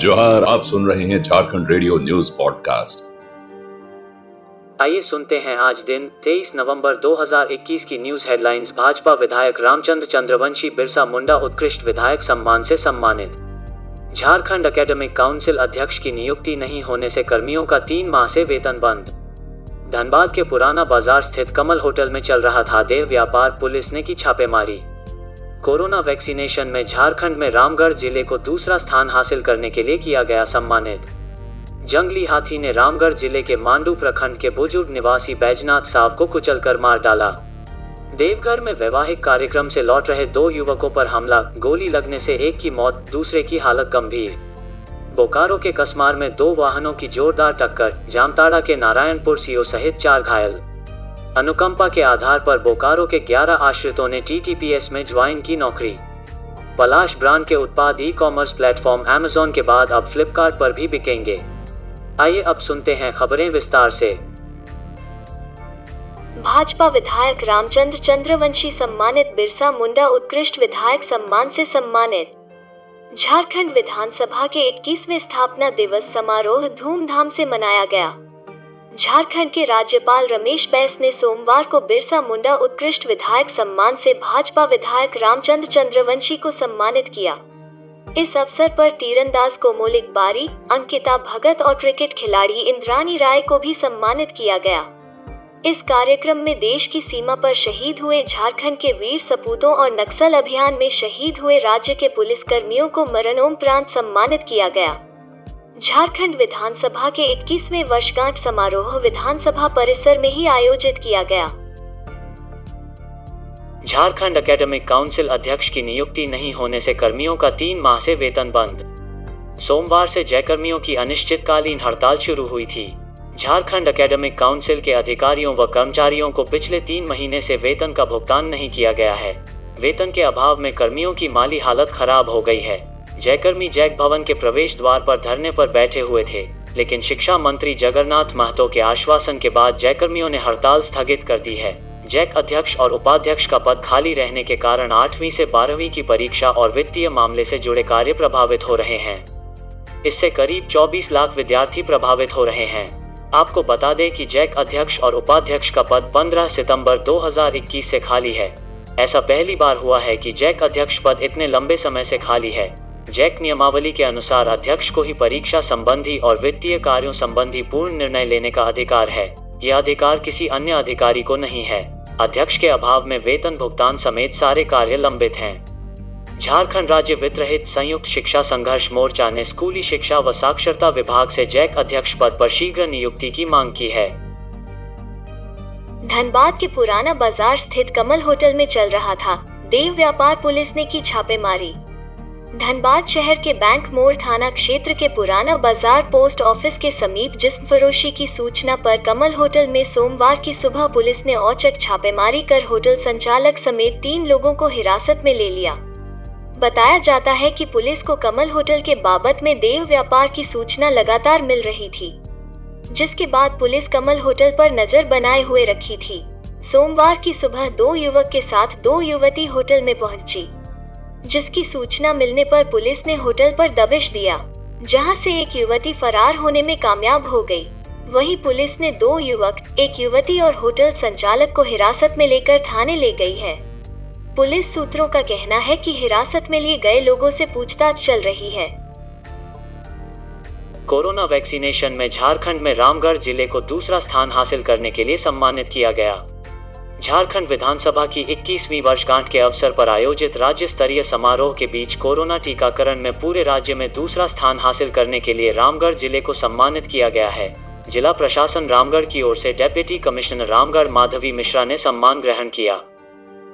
जोहार, आप सुन रहे हैं झारखंड रेडियो न्यूज़ पॉडकास्ट। आइए सुनते हैं आज दिन 23 नवंबर 2021 की न्यूज़ हेडलाइंस, भाजपा विधायक रामचंद्र चंद्रवंशी, बिरसा मुंडा उत्कृष्ट विधायक सम्मान से सम्मानित। झारखंड एकेडमिक काउंसिल अध्यक्ष की नियुक्ति नहीं होने से कर्मियों का तीन माह से वेतन बंद। धनबाद के पुराना बाज़ार स्थित कमल होटल में चल रहा था देव व्यापार, पुलिस ने की छापेमारी। कोरोना वैक्सीनेशन में झारखंड में रामगढ़ ज़िले को दूसरा स्थान हासिल करने के लिए किया गया सम्मानित। जंगली हाथी ने रामगढ़ ज़िले के मांडू प्रखंड के बुज़ुर्ग निवासी बैजनाथ साव को कुचलकर मार डाला। देवघर में वैवाहिक कार्यक्रम से लौट रहे दो युवकों पर हमला, गोली लगने से एक की मौत, दूसरे की हालत गंभीर। बोकारो के कसमार में दो वाहनों की जोरदार टक्कर, जामताड़ा के नारायणपुर सीओ सहित चार घायल। अनुकंपा के आधार पर बोकारो के 11 आश्रितों ने टीटीपीएस में ज्वाइन की नौकरी। पलाश ब्रांड के उत्पाद ई कॉमर्स प्लेटफॉर्म एमेजोन के बाद अब फ्लिपकार्ट पर भी बिकेंगे। आइए अब सुनते हैं खबरें विस्तार से। भाजपा विधायक रामचंद्र चंद्रवंशी सम्मानित बिरसा मुंडा उत्कृष्ट विधायक सम्मान से सम्मानित। झारखंड विधानसभा के 21वें स्थापना दिवस समारोह धूमधाम से मनाया गया। झारखंड के राज्यपाल रमेश बैस ने सोमवार को बिरसा मुंडा उत्कृष्ट विधायक सम्मान से भाजपा विधायक रामचंद्र चंद्रवंशी को सम्मानित किया। इस अवसर पर तीरंदाज कोमोलिक बारी, अंकिता भगत और क्रिकेट खिलाड़ी इंद्रानी राय को भी सम्मानित किया गया। इस कार्यक्रम में देश की सीमा पर शहीद हुए झारखंड के वीर सपूतों और नक्सल अभियान में शहीद हुए राज्य के पुलिस कर्मियों को मरणोपरांत सम्मानित किया गया। झारखंड विधानसभा के 21वें वर्षगांठ समारोह विधानसभा परिसर में ही आयोजित किया गया। झारखंड एकेडमिक काउंसिल अध्यक्ष की नियुक्ति नहीं होने से कर्मियों का तीन माह से वेतन बंद। सोमवार से जयकर्मियों की अनिश्चितकालीन हड़ताल शुरू हुई थी। झारखंड एकेडमिक काउंसिल के अधिकारियों व कर्मचारियों को पिछले तीन महीने से वेतन का भुगतान नहीं किया गया है। वेतन के अभाव में कर्मियों की माली हालत खराब हो गई है। जयकर्मी जैक भवन के प्रवेश द्वार पर धरने पर बैठे हुए थे, लेकिन शिक्षा मंत्री जगन्नाथ महतो के आश्वासन के बाद जयकर्मियों ने हड़ताल स्थगित कर दी है। जैक अध्यक्ष और उपाध्यक्ष का पद खाली रहने के कारण आठवीं से बारहवीं की परीक्षा और वित्तीय मामले से जुड़े कार्य प्रभावित हो रहे हैं। इससे करीब 24 लाख विद्यार्थी प्रभावित हो रहे हैं। आपको बता दें कि जैक अध्यक्ष और उपाध्यक्ष का पद 15 सितंबर 2021 से खाली है। ऐसा पहली बार हुआ है कि जैक अध्यक्ष पद इतने लंबे समय से खाली है। जैक नियमावली के अनुसार अध्यक्ष को ही परीक्षा संबंधी और वित्तीय कार्यों संबंधी पूर्ण निर्णय लेने का अधिकार है। यह अधिकार किसी अन्य अधिकारी को नहीं है। अध्यक्ष के अभाव में वेतन भुगतान समेत सारे कार्य लंबित हैं। झारखंड राज्य वित्त रहित संयुक्त शिक्षा संघर्ष मोर्चा ने स्कूली शिक्षा व साक्षरता विभाग से जैक अध्यक्ष पद पर शीघ्र नियुक्ति की मांग की है। धनबाद के पुराना बाज़ार स्थित कमल होटल में चल रहा था। देव व्यापार पुलिस ने की छापेमारी। धनबाद शहर के बैंक मोड़ थाना क्षेत्र के पुराना बाज़ार पोस्ट ऑफ़िस के समीप जिस्म फरोशी की सूचना पर कमल होटल में सोमवार की सुबह पुलिस ने औचक छापेमारी कर होटल संचालक समेत तीन लोगों को हिरासत में ले लिया। बताया जाता है कि पुलिस को कमल होटल के बाबत में देव व्यापार की सूचना लगातार मिल रही थी, जिसके बाद पुलिस कमल होटल पर नज़र बनाए हुए रखी थी। सोमवार की सुबह दो युवक के साथ दो युवती होटल में पहुँची। जिसकी सूचना मिलने पर पुलिस ने होटल पर दबिश दिया, जहाँ से एक युवती फरार होने में कामयाब हो गई। वहीं पुलिस ने दो युवक, एक युवती और होटल संचालक को हिरासत में लेकर थाने ले गई है। पुलिस सूत्रों का कहना है कि हिरासत में लिए गए लोगों से पूछताछ चल रही है। कोरोना वैक्सीनेशन में झारखंड में रामगढ़ ज़िले को दूसरा स्थान हासिल करने के लिए सम्मानित किया गया। झारखंड विधानसभा की 21वीं वर्षगांठ के अवसर पर आयोजित राज्य स्तरीय समारोह के बीच कोरोना टीकाकरण में पूरे राज्य में दूसरा स्थान हासिल करने के लिए रामगढ़ ज़िले को सम्मानित किया गया है। जिला प्रशासन रामगढ़ की ओर से डेप्यूटी कमिश्नर रामगढ़ माधवी मिश्रा ने सम्मान ग्रहण किया।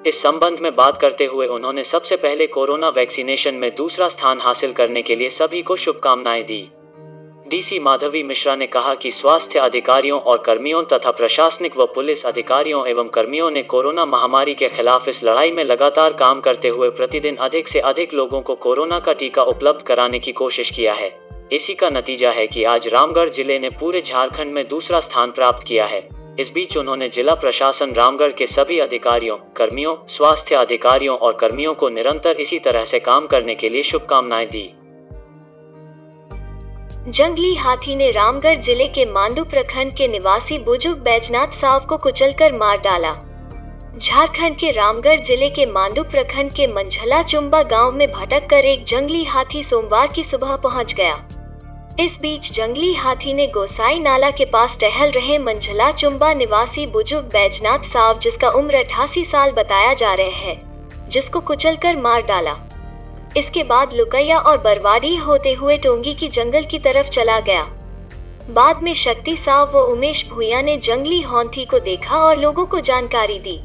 इस संबंध में बात करते हुए उन्होंने सबसे पहले कोरोना वैक्सीनेशन में दूसरा स्थान हासिल करने के लिए सभी को शुभकामनाएँ दी। डीसी माधवी मिश्रा ने कहा कि स्वास्थ्य अधिकारियों और कर्मियों तथा प्रशासनिक व पुलिस अधिकारियों एवं कर्मियों ने कोरोना महामारी के खिलाफ इस लड़ाई में लगातार काम करते हुए प्रतिदिन अधिक से अधिक लोगों को कोरोना का टीका उपलब्ध कराने की कोशिश किया है। इसी का नतीजा है कि आज रामगढ़ ज़िले ने पूरे झारखंड में दूसरा स्थान प्राप्त किया है। इस बीच उन्होंने जिला प्रशासन रामगढ़ के सभी अधिकारियों, कर्मियों, स्वास्थ्य अधिकारियों और कर्मियों को निरंतर इसी तरह से काम करने के लिए शुभकामनाएँ दी। जंगली हाथी ने रामगढ़ ज़िले के मांडू प्रखंड के निवासी बुज़ुर्ग बैजनाथ साव को कुचलकर मार डाला। झारखंड के रामगढ़ ज़िले के मांडू प्रखंड के मंझला चुम्बा गाँव में भटक कर एक जंगली हाथी सोमवार की सुबह पहुँच गया। इस बीच जंगली हाथी ने गोसाई नाला के पास टहल रहे मंझला चुम्बा निवासी बुज़ुर्ग बैजनाथ साव, जिसका उम्र अठासी साल बताया जा रहे हैं, जिसको कुचलकर मार डाला। इसके बाद लुकैया और बरवाडी होते हुए टोंगी की जंगल की तरफ़ चला गया। बाद में शक्ति साव व उमेश भूया ने जंगली हॉन्थी को देखा और लोगों को जानकारी दी,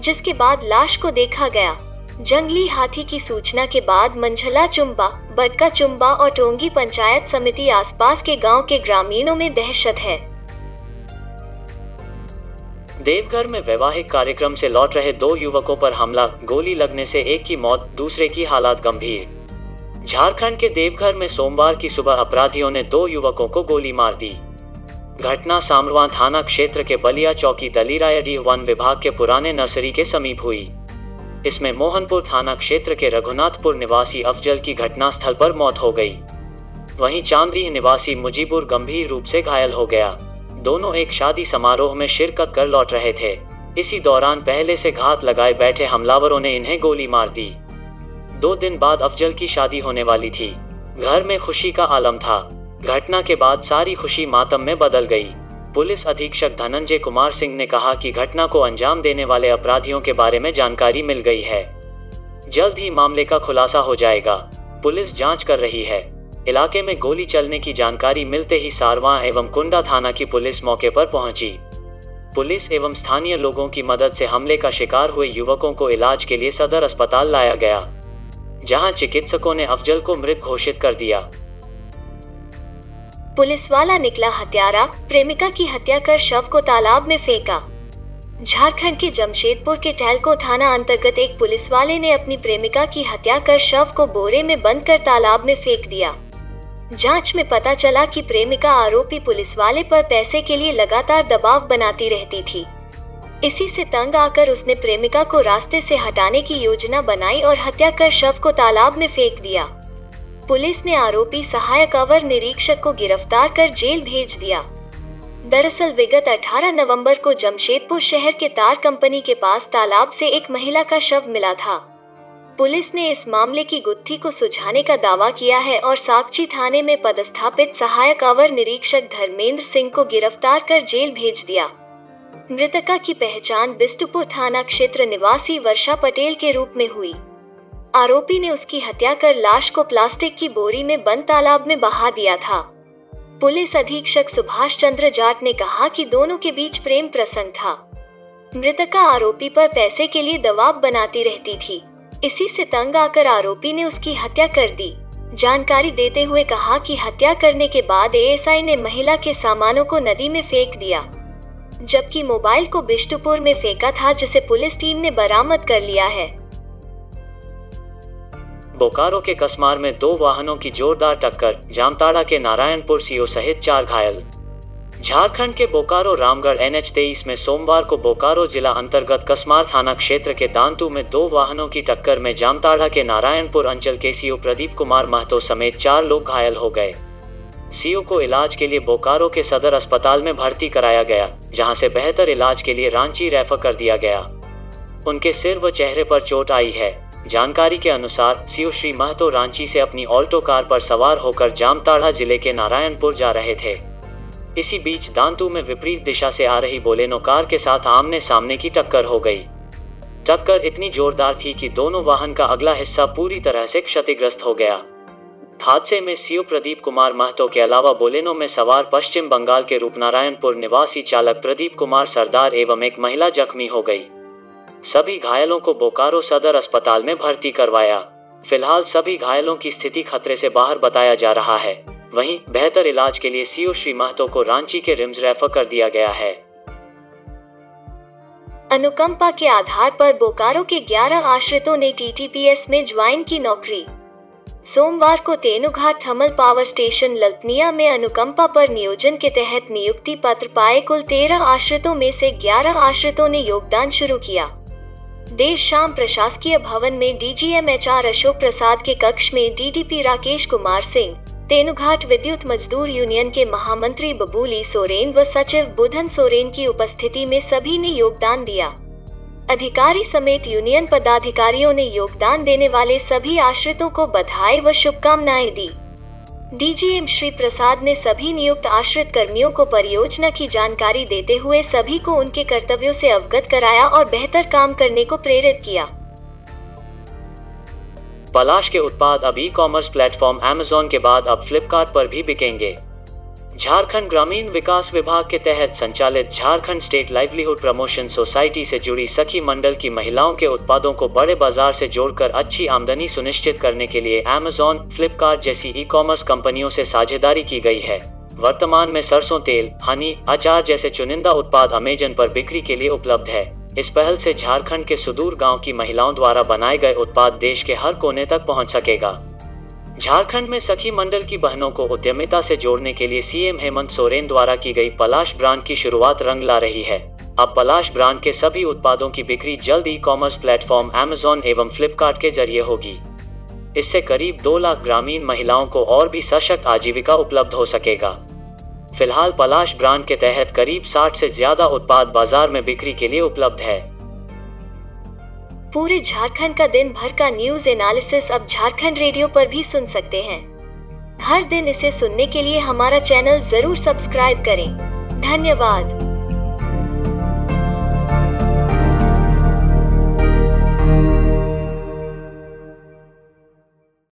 जिसके बाद लाश को देखा गया। जंगली हाथी की सूचना के बाद मंझला चुम्बा बटका चुम्बा और टोंगी पंचायत समिति आसपास के गाँव के ग्रामीणों में दहशत है। देवघर में वैवाहिक कार्यक्रम से लौट रहे दो युवकों पर हमला, गोली लगने से एक की मौत, दूसरे की हालात गंभीर। झारखंड के देवघर में सोमवार की सुबह अपराधियों ने दो युवकों को गोली मार दी। घटना सामरवा थाना क्षेत्र के बलिया चौकी दलीरायडी वन विभाग के पुराने नर्सरी के समीप हुई। इसमें मोहनपुर थाना क्षेत्र के रघुनाथपुर निवासी अफजल की घटना स्थल पर मौत हो गई। वहीं चांदी निवासी मुजीबुर गंभीर रूप से घायल हो गया। दोनों एक शादी समारोह में शिरकत कर लौट रहे थे। इसी दौरान पहले से घात लगाए बैठे हमलावरों ने इन्हें गोली मार दी। दो दिन बाद अफजल की शादी होने वाली थी। घर में खुशी का आलम था। घटना के बाद सारी खुशी मातम में बदल गई। पुलिस अधीक्षक धनंजय कुमार सिंह ने कहा कि घटना को अंजाम देने वाले अपराधियों के बारे में जानकारी मिल गई है। जल्द ही मामले का खुलासा हो जाएगा। पुलिस जाँच कर रही है। इलाके में गोली चलने की जानकारी मिलते ही सारवा एवं कुंडा थाना की पुलिस मौके पर पहुँची। पुलिस एवं स्थानीय लोगों की मदद से हमले का शिकार हुए युवकों को इलाज के लिए सदर अस्पताल लाया गया, जहाँ चिकित्सकों ने अफजल को मृत घोषित कर दिया। पुलिस वाला निकला हत्यारा, प्रेमिका की हत्या कर शव को तालाब में फेंका। झारखंड के जमशेदपुर के टहलको थाना अंतर्गत एक पुलिस वाले ने अपनी प्रेमिका की हत्या कर शव को बोरे में बंद कर तालाब में फेंक दिया। जाँच में पता चला कि प्रेमिका आरोपी पुलिस वाले पर पैसे के लिए लगातार दबाव बनाती रहती थी। इसी से तंग आकर उसने प्रेमिका को रास्ते से हटाने की योजना बनाई और हत्या कर शव को तालाब में फेंक दिया। पुलिस ने आरोपी सहायक अवर निरीक्षक को गिरफ़्तार कर जेल भेज दिया। दरअसल विगत 18 नवंबर को जमशेदपुर शहर के तार कंपनी के पास तालाब से एक महिला का शव मिला था। पुलिस ने इस मामले की गुत्थी को सुझाने का दावा किया है और साक्षी थाने में पदस्थापित सहायक अवर निरीक्षक धर्मेंद्र सिंह को गिरफ़्तार कर जेल भेज दिया। मृतका की पहचान बिस्टुपुर थाना क्षेत्र निवासी वर्षा पटेल के रूप में हुई। आरोपी ने उसकी हत्या कर लाश को प्लास्टिक की बोरी में बंद तालाब में बहा दिया था। पुलिस अधीक्षक सुभाष चंद्र जाट ने कहा कि दोनों के बीच प्रेम प्रसंग था। मृतका आरोपी पर पैसे के लिए दबाव बनाती रहती थी। इसी से तंग आकर आरोपी ने उसकी हत्या कर दी। जानकारी देते हुए कहा कि हत्या करने के बाद एएसआई ने महिला के सामानों को नदी में फेंक दिया, जबकि मोबाइल को बिष्टुपुर में फेंका था, जिसे पुलिस टीम ने बरामद कर लिया है। बोकारो के कसमार में दो वाहनों की जोरदार टक्कर, जामताड़ा के नारायणपुर सीओ सहित चार घायल। झारखंड के बोकारो रामगढ़ एन एच तेईस में सोमवार को बोकारो जिला अंतर्गत कसमार थाना क्षेत्र के दांतु में दो वाहनों की टक्कर में जामताड़ा के नारायणपुर अंचल के सीओ प्रदीप कुमार महतो समेत चार लोग घायल हो गए। सीओ को इलाज के लिए बोकारो के सदर अस्पताल में भर्ती कराया गया, जहाँ से बेहतर इलाज के लिए रांची रेफर कर दिया गया। उनके सिर व चेहरे पर चोट आई है। जानकारी के अनुसार, सीओ श्री महतो रांची से अपनी ऑल्टो कार पर सवार होकर जामताड़ा ज़िले के नारायणपुर जा रहे थे। इसी बीच दांतू में विपरीत दिशा से आ रही बोलेनो कार के साथ आमने सामने की टक्कर हो गई। टक्कर इतनी जोरदार थी कि दोनों वाहन का अगला हिस्सा पूरी तरह से क्षतिग्रस्त हो गया। हादसे में सीओ प्रदीप कुमार महतो के अलावा बोलेनो में सवार पश्चिम बंगाल के रूपनारायणपुर निवासी चालक प्रदीप कुमार सरदार एवं एक महिला जख्मी हो गई। सभी घायलों को बोकारो सदर अस्पताल में भर्ती करवाया। फ़िलहाल सभी घायलों की स्थिति खतरे से बाहर बताया जा रहा है। वहीं बेहतर इलाज के लिए सीओ श्री महतो को रांची के रिम्स रेफर कर दिया गया है। अनुकंपा के आधार पर बोकारो के 11 आश्रितों ने टीटीपीएस में ज्वाइन की नौकरी। सोमवार को Tenughat thermal power station Lalpania में अनुकंपा पर नियोजन के तहत नियुक्ति पत्र पाए कुल तेरह आश्रितों में से 11 आश्रितों ने योगदान शुरू किया। देर शाम प्रशासकीय भवन में DGM H R Ashok Prasad के कक्ष में डीडीपी राकेश कुमार सिंह तेनुघाट विद्युत मजदूर यूनियन के महामंत्री बबूली सोरेन व सचिव बुधन सोरेन की उपस्थिति में सभी ने योगदान दिया। अधिकारी समेत यूनियन पदाधिकारियों ने योगदान देने वाले सभी आश्रितों को बधाई व शुभकामनाएँ दी। डीजीएम श्री प्रसाद ने सभी नियुक्त आश्रित कर्मियों को परियोजना की जानकारी देते हुए सभी को उनके कर्तव्यों से अवगत कराया और बेहतर काम करने को प्रेरित किया। पलाश के उत्पाद अब ई कॉमर्स प्लेटफॉर्म Amazon के बाद अब फ्लिपकार्ट पर भी बिकेंगे। झारखंड ग्रामीण विकास विभाग के तहत संचालित Jharkhand state livelihood promotion society से जुड़ी सखी मंडल की महिलाओं के उत्पादों को बड़े बाज़ार से जोड़कर अच्छी आमदनी सुनिश्चित करने के लिए Amazon, फ्लिपकार्ट जैसी ई कॉमर्स कंपनियों से साझेदारी की गई है। वर्तमान में सरसों तेल हनी अचार जैसे चुनिंदा उत्पाद अमेजन पर बिक्री के लिए उपलब्ध है। इस पहल से झारखंड के सुदूर गाँव की महिलाओं द्वारा बनाए गए उत्पाद देश के हर कोने तक पहुँच सकेगा। झारखंड में सखी मंडल की बहनों को उद्यमिता से जोड़ने के लिए सीएम हेमंत सोरेन द्वारा की गई पलाश ब्रांड की शुरुआत रंग ला रही है। अब पलाश ब्रांड के सभी उत्पादों की बिक्री जल्द ई कॉमर्स प्लेटफॉर्म Amazon एवं फ्लिपकार्ट के ज़रिए होगी। इससे करीब दो लाख ग्रामीण महिलाओं को और भी सशक्त आजीविका उपलब्ध हो सकेगा। फ़िलहाल पलाश ब्रांड के तहत करीब 60 से ज़्यादा उत्पाद बाज़ार में बिक्री के लिए उपलब्ध है। पूरे झारखंड का दिन भर का न्यूज़ एनालिसिस अब झारखंड रेडियो पर भी सुन सकते हैं। हर दिन इसे सुनने के लिए हमारा चैनल ज़रूर सब्सक्राइब करें। धन्यवाद।